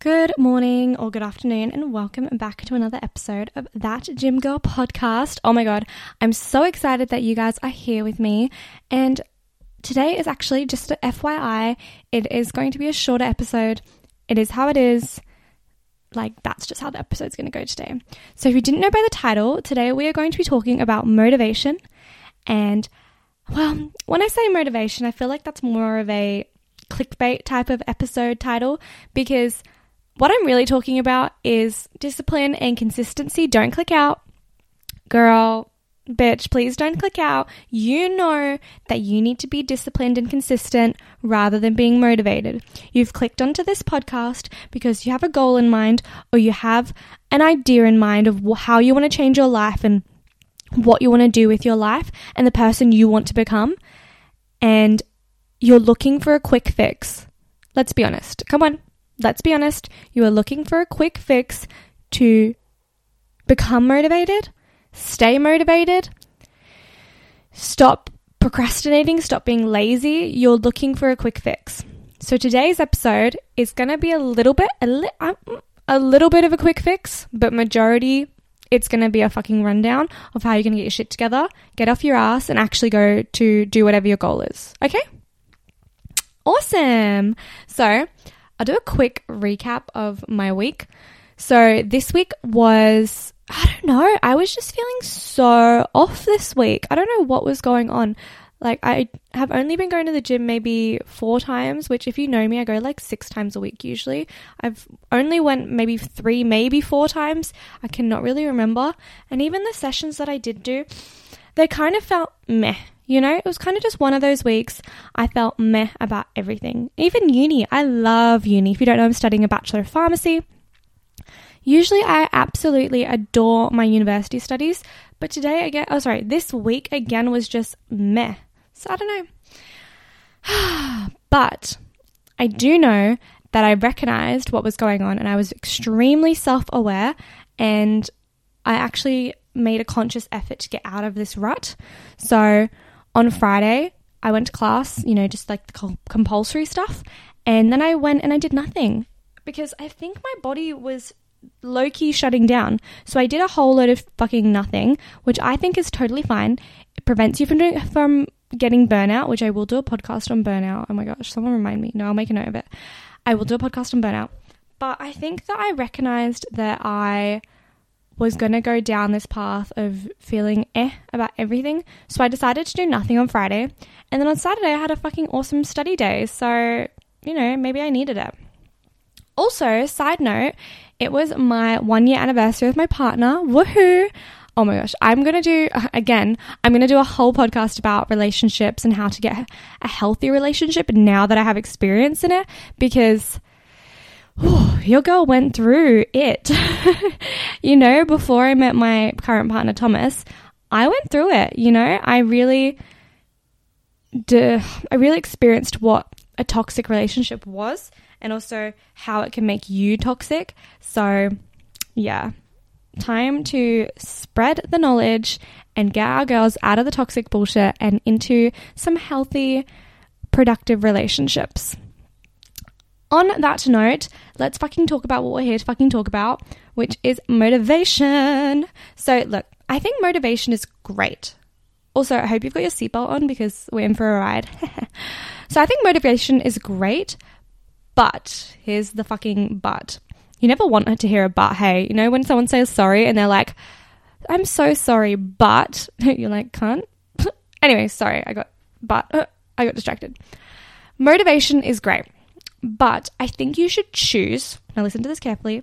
Good morning or good afternoon, and welcome back to another episode of That Gym Girl podcast. Oh my god, I'm so excited that you guys are here with me. And today is actually just a FYI, it is going to be a shorter episode. It is how it is. Like, that's just how the episode's going to go today. So, if you didn't know by the title, today we are going to be talking about motivation. And, well, when I say motivation, I feel like that's more of a clickbait type of episode title because what I'm really talking about is discipline and consistency. Don't click out. Girl, bitch, please don't click out. You know that you need to be disciplined and consistent rather than being motivated. You've clicked onto this podcast because you have a goal in mind or you have an idea in mind of how you want to change your life and what you want to do with your life and the person you want to become. And you're looking for a quick fix. Let's be honest. Come on, let's be honest, you are looking for a quick fix to become motivated, stay motivated, stop procrastinating, stop being lazy. You're looking for a quick fix. So today's episode is going to be a little bit a, li- uh, a little bit of a quick fix, but majority it's going to be a fucking rundown of how you're going to get your shit together, get off your ass and actually go to do whatever your goal is. Okay? Awesome. So, I'll do a quick recap of my week. So this week was, I don't know, I was just feeling so off this week. I don't know what was going on. Like, I have only been going to the gym maybe four times, which, if you know me, I go like six times a week usually. I've only went maybe three, maybe four times. I cannot really remember. And even the sessions that I did do, they kind of felt meh. You know, it was kind of just one of those weeks I felt meh about everything. Even uni, I love uni. If you don't know, I'm studying a Bachelor of Pharmacy. Usually, I absolutely adore my university studies, but today again, oh, sorry, this week again was just meh. So I don't know. but I do know that I recognized what was going on and I was extremely self aware and I actually made a conscious effort to get out of this rut. So, on Friday, I went to class, you know, just like the compulsory stuff. And then I went and I did nothing because I think my body was low key shutting down. So I did a whole load of fucking nothing, which I think is totally fine. It prevents you from doing, from getting burnout, which I will do a podcast on burnout. Oh my gosh, someone remind me. No, I'll make a note of it. I will do a podcast on burnout. But I think that I recognized that I was going to go down this path of feeling eh about everything. So I decided to do nothing on Friday. And then on Saturday, I had a fucking awesome study day. So, you know, maybe I needed it. Also, side note, it was my one year anniversary with my partner. Woohoo! Oh my gosh, I'm going to do, again, I'm going to do a whole podcast about relationships and how to get a healthy relationship now that I have experience in it because your girl went through it. you know, before I met my current partner, Thomas, I went through it. You know, I really, I really experienced what a toxic relationship was and also how it can make you toxic. So, yeah, time to spread the knowledge and get our girls out of the toxic bullshit and into some healthy, productive relationships on that note, let's fucking talk about what we're here to fucking talk about, which is motivation. So, look, I think motivation is great. Also, I hope you've got your seatbelt on because we're in for a ride. so I think motivation is great, but here's the fucking but. You never want to hear a but, hey. You know, when someone says sorry and they're like, I'm so sorry, but you're like, can't. anyway, sorry, I got, but I got distracted. Motivation is great, but I think you should choose. Now, listen to this carefully.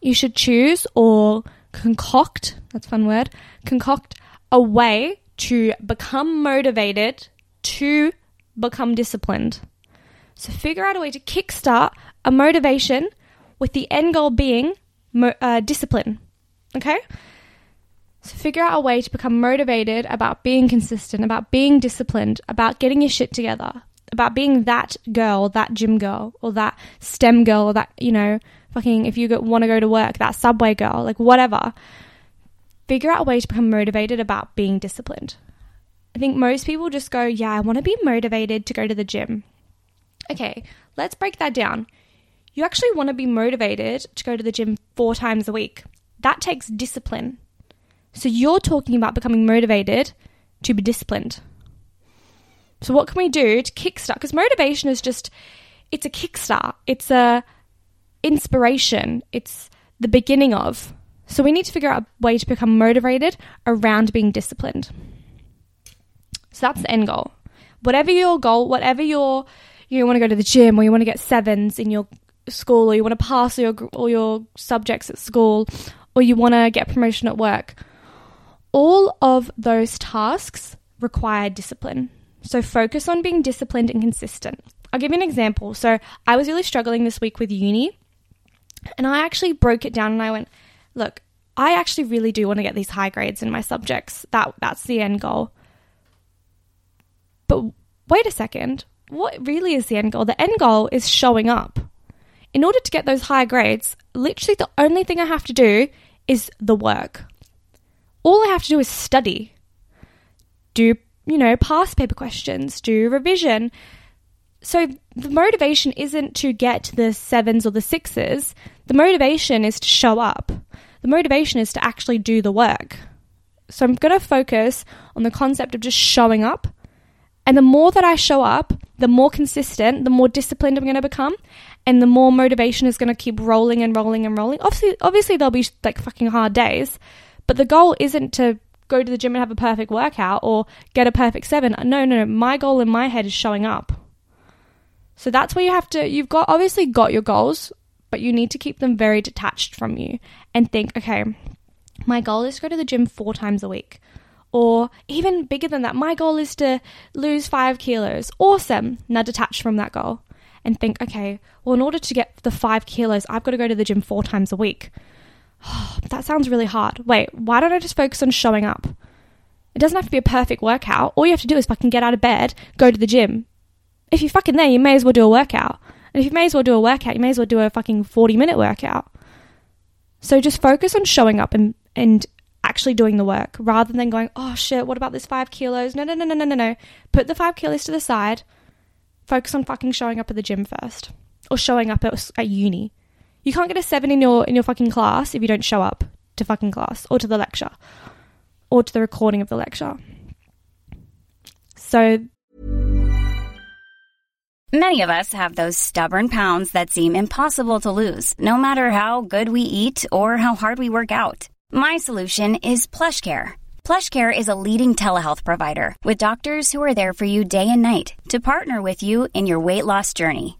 You should choose or concoct, that's a fun word, concoct a way to become motivated to become disciplined. So figure out a way to kickstart a motivation with the end goal being mo- uh, discipline. Okay? So figure out a way to become motivated about being consistent, about being disciplined, about getting your shit together, about being that girl, that gym girl, or that STEM girl, or that, you know, fucking, if you want to go to work, that subway girl, like whatever. Figure out a way to become motivated about being disciplined. I think most people just go, yeah, I want to be motivated to go to the gym. Okay, let's break that down. You actually want to be motivated to go to the gym four times a week. That takes discipline. So you're talking about becoming motivated to be disciplined. So what can we do to kickstart? Because motivation is just, it's a kickstart. It's a inspiration. It's the beginning of. So we need to figure out a way to become motivated around being disciplined. So that's the end goal. Whatever your goal, whatever your you want to go to the gym or you want to get sevens in your school or you want to pass all your all your subjects at school or you want to get promotion at work. All of those tasks require discipline. So focus on being disciplined and consistent. I'll give you an example. So I was really struggling this week with uni and I actually broke it down and I went, look, I actually really do want to get these high grades in my subjects. That that's the end goal. But wait a second. What really is the end goal? The end goal is showing up. In order to get those high grades, literally the only thing I have to do is the work. All I have to do is study. Do, you know, past paper questions, do revision. So the motivation isn't to get the sevens or the sixes. The motivation is to show up. The motivation is to actually do the work. So I'm going to focus on the concept of just showing up and the more that I show up, the more consistent, the more disciplined I'm going to become, and the more motivation is going to keep rolling and rolling and rolling. Obviously, obviously there'll be like fucking hard days, but the goal isn't to go to the gym and have a perfect workout or get a perfect seven. No, no, no. My goal in my head is showing up. So that's where you have to. You've got obviously got your goals, but you need to keep them very detached from you and think, okay, my goal is to go to the gym four times a week. Or even bigger than that, my goal is to lose five kilos. Awesome. Now detach from that goal and think, okay, well, in order to get the five kilos, I've got to go to the gym four times a week. That sounds really hard. Wait, why don't I just focus on showing up? It doesn't have to be a perfect workout. All you have to do is fucking get out of bed, go to the gym. If you're fucking there, you may as well do a workout. And if you may as well do a workout, you may as well do a fucking 40 minute workout. So just focus on showing up and, and actually doing the work rather than going, oh shit, what about this five kilos? No, no, no, no, no, no, no. Put the five kilos to the side. Focus on fucking showing up at the gym first or showing up at, at uni. You can't get a seven in your in your fucking class if you don't show up to fucking class or to the lecture or to the recording of the lecture. So Many of us have those stubborn pounds that seem impossible to lose, no matter how good we eat or how hard we work out. My solution is PlushCare. PlushCare is a leading telehealth provider with doctors who are there for you day and night to partner with you in your weight loss journey.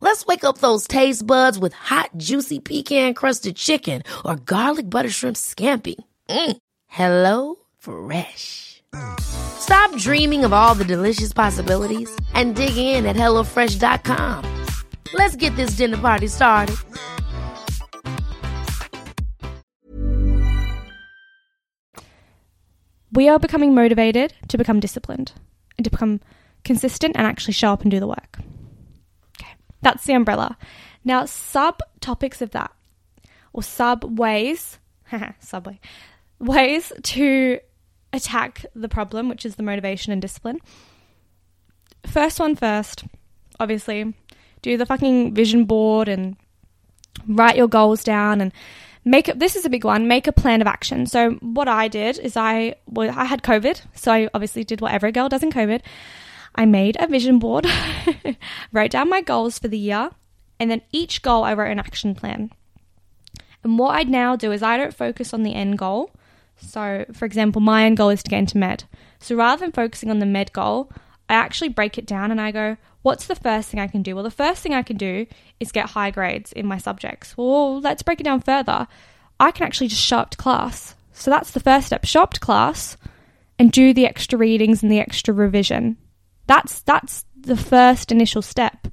Let's wake up those taste buds with hot, juicy pecan-crusted chicken or garlic butter shrimp scampi. Mm. Hello Fresh. Stop dreaming of all the delicious possibilities and dig in at HelloFresh.com. Let's get this dinner party started. we are becoming motivated to become disciplined and to become consistent and actually show up and do the work. That's the umbrella. Now, subtopics of that, or sub ways, subway, ways to attack the problem, which is the motivation and discipline. First one first, obviously, do the fucking vision board and write your goals down and make this is a big one make a plan of action so what i did is i well, i had covid so i obviously did what every girl does in covid i made a vision board wrote down my goals for the year and then each goal i wrote an action plan and what i'd now do is i don't focus on the end goal so for example my end goal is to get into med so rather than focusing on the med goal i actually break it down and i go what's the first thing I can do? Well, the first thing I can do is get high grades in my subjects. Well, let's break it down further. I can actually just show up to class. So that's the first step. Show up to class and do the extra readings and the extra revision. That's that's the first initial step.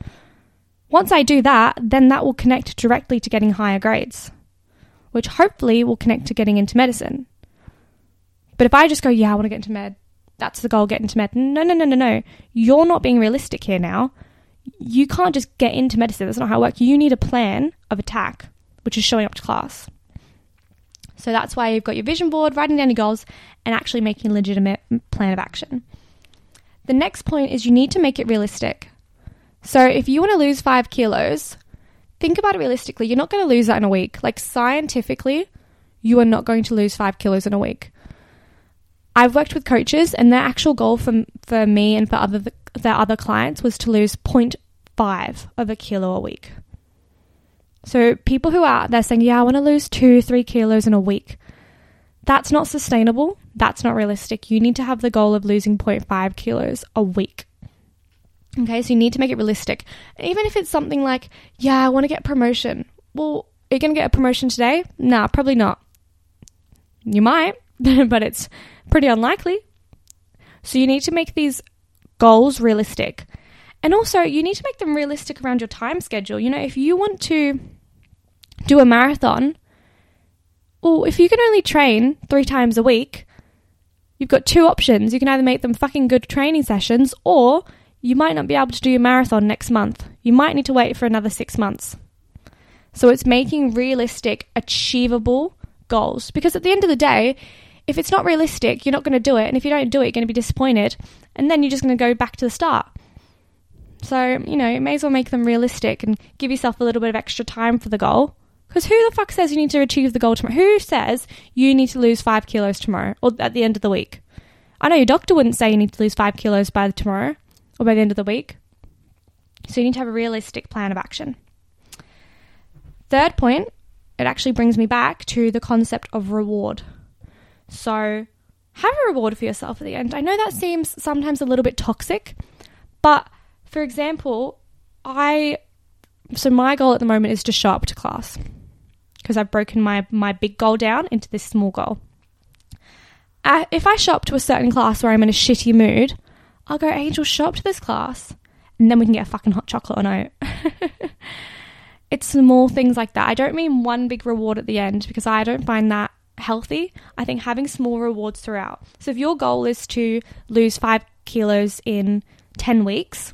Once I do that, then that will connect directly to getting higher grades, which hopefully will connect to getting into medicine. But if I just go, yeah, I want to get into med, that's the goal, get into med. No, no, no, no, no. You're not being realistic here now. You can't just get into medicine. That's not how it works. You need a plan of attack, which is showing up to class. So that's why you've got your vision board, writing down your goals, and actually making a legitimate plan of action. The next point is you need to make it realistic. So if you want to lose five kilos, think about it realistically. You're not going to lose that in a week. Like scientifically, you are not going to lose five kilos in a week. I've worked with coaches, and their actual goal for for me and for other their other clients was to lose 0.5 of a kilo a week. So people who are they're saying, yeah, I want to lose two, three kilos in a week. That's not sustainable. That's not realistic. You need to have the goal of losing 0.5 kilos a week. Okay, so you need to make it realistic. Even if it's something like, yeah, I want to get promotion. Well, are you going to get a promotion today? Nah, probably not. You might, but it's pretty unlikely. So you need to make these goals realistic. And also, you need to make them realistic around your time schedule. You know, if you want to do a marathon, well, if you can only train three times a week, you've got two options. You can either make them fucking good training sessions, or you might not be able to do your marathon next month. You might need to wait for another six months. So it's making realistic, achievable goals. Because at the end of the day, if it's not realistic, you're not going to do it. And if you don't do it, you're going to be disappointed. And then you're just going to go back to the start. So, you know, you may as well make them realistic and give yourself a little bit of extra time for the goal. Because who the fuck says you need to achieve the goal tomorrow? Who says you need to lose five kilos tomorrow or at the end of the week? I know your doctor wouldn't say you need to lose five kilos by tomorrow or by the end of the week. So you need to have a realistic plan of action. Third point, it actually brings me back to the concept of reward. So have a reward for yourself at the end. I know that seems sometimes a little bit toxic, but for example, I so my goal at the moment is to show up to class because I've broken my my big goal down into this small goal. Uh, if I shop to a certain class where I'm in a shitty mood, I'll go, Angel, shop to this class, and then we can get a fucking hot chocolate on no. it's small things like that. I don't mean one big reward at the end because I don't find that healthy. I think having small rewards throughout. So if your goal is to lose five kilos in 10 weeks,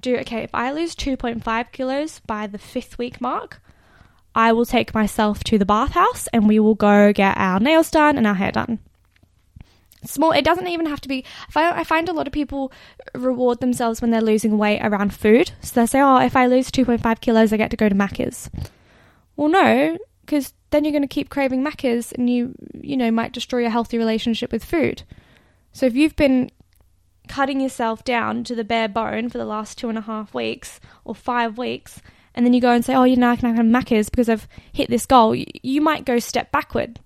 do okay, if I lose 2.5 kilos by the fifth week mark, I will take myself to the bathhouse and we will go get our nails done and our hair done. Small, it doesn't even have to be. I, find a lot of people reward themselves when they're losing weight around food. So they say, oh, if I lose 2.5 kilos, I get to go to Macca's. Well, no, because then you're going to keep craving Macca's and you, you know, might destroy a healthy relationship with food. So if you've been cutting yourself down to the bare bone for the last two and a half weeks or five weeks, and then you go and say, oh, you know, I can have Macca's because I've hit this goal, you might go step backward.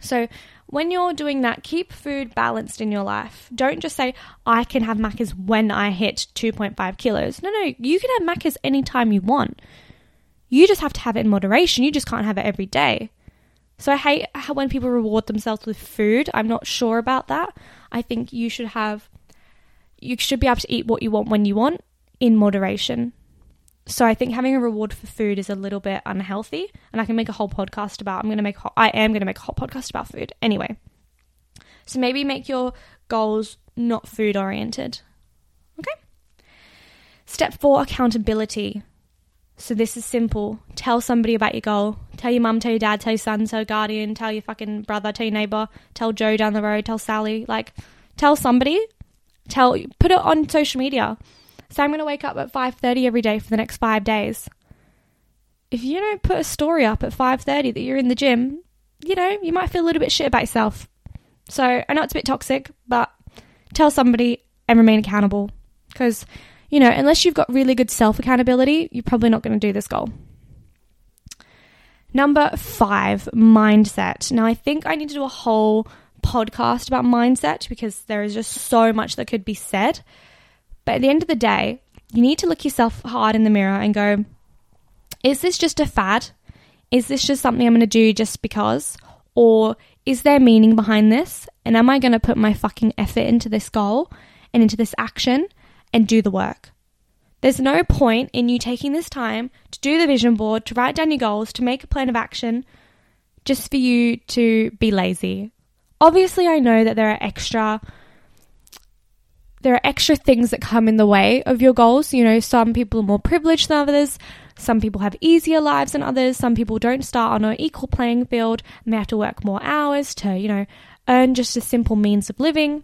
So when you're doing that, keep food balanced in your life. Don't just say, I can have Macca's when I hit 2.5 kilos. No, no, you can have Macca's anytime you want. You just have to have it in moderation. You just can't have it every day. So I hate how when people reward themselves with food. I'm not sure about that. I think you should have you should be able to eat what you want when you want in moderation. So I think having a reward for food is a little bit unhealthy, and I can make a whole podcast about. I'm going to make. I am to make a whole podcast about food anyway. So maybe make your goals not food oriented. Okay. Step four, accountability. So this is simple. Tell somebody about your goal. Tell your mum, tell your dad, tell your son, tell your guardian, tell your fucking brother, tell your neighbor, tell Joe down the road, tell Sally. Like, tell somebody. Tell, put it on social media. Say I'm going to wake up at 5:30 every day for the next 5 days. If you don't put a story up at 5:30 that you're in the gym, you know, you might feel a little bit shit about yourself. So, I know it's a bit toxic, but tell somebody and remain accountable because you know, unless you've got really good self accountability, you're probably not going to do this goal. Number five, mindset. Now, I think I need to do a whole podcast about mindset because there is just so much that could be said. But at the end of the day, you need to look yourself hard in the mirror and go, is this just a fad? Is this just something I'm going to do just because? Or is there meaning behind this? And am I going to put my fucking effort into this goal and into this action? and do the work. There's no point in you taking this time to do the vision board, to write down your goals, to make a plan of action, just for you to be lazy. Obviously, I know that there are extra there are extra things that come in the way of your goals. You know, some people are more privileged than others. Some people have easier lives than others. Some people don't start on an equal playing field and they have to work more hours to, you know, earn just a simple means of living.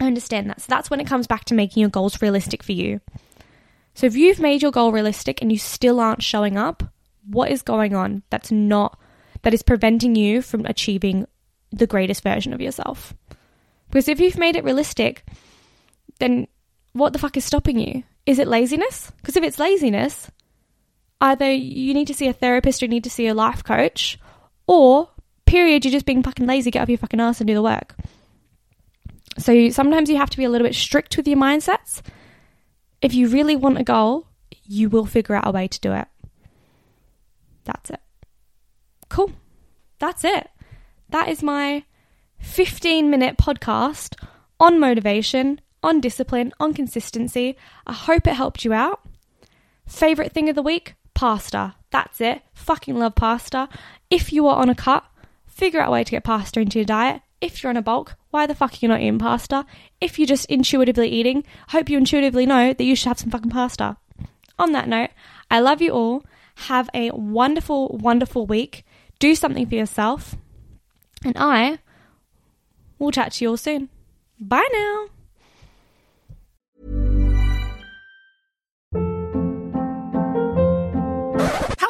I understand that. So that's when it comes back to making your goals realistic for you. So if you've made your goal realistic and you still aren't showing up, what is going on that's not that is preventing you from achieving the greatest version of yourself? Because if you've made it realistic, then what the fuck is stopping you? Is it laziness? Because if it's laziness, either you need to see a therapist or you need to see a life coach, or period, you're just being fucking lazy, get up your fucking ass and do the work. So sometimes you have to be a little bit strict with your mindsets. If you really want a goal, you will figure out a way to do it. That's it. Cool. That's it. That is my 15 minute podcast on motivation, on discipline, on consistency. I hope it helped you out. Favorite thing of the week? Pasta. That's it. Fucking love pasta. If you are on a cut, figure out a way to get pasta into your diet. If you're on a bulk, why the fuck are you not eating pasta? If you're just intuitively eating, hope you intuitively know that you should have some fucking pasta. On that note, I love you all. Have a wonderful, wonderful week. Do something for yourself. And I will chat to you all soon. Bye now.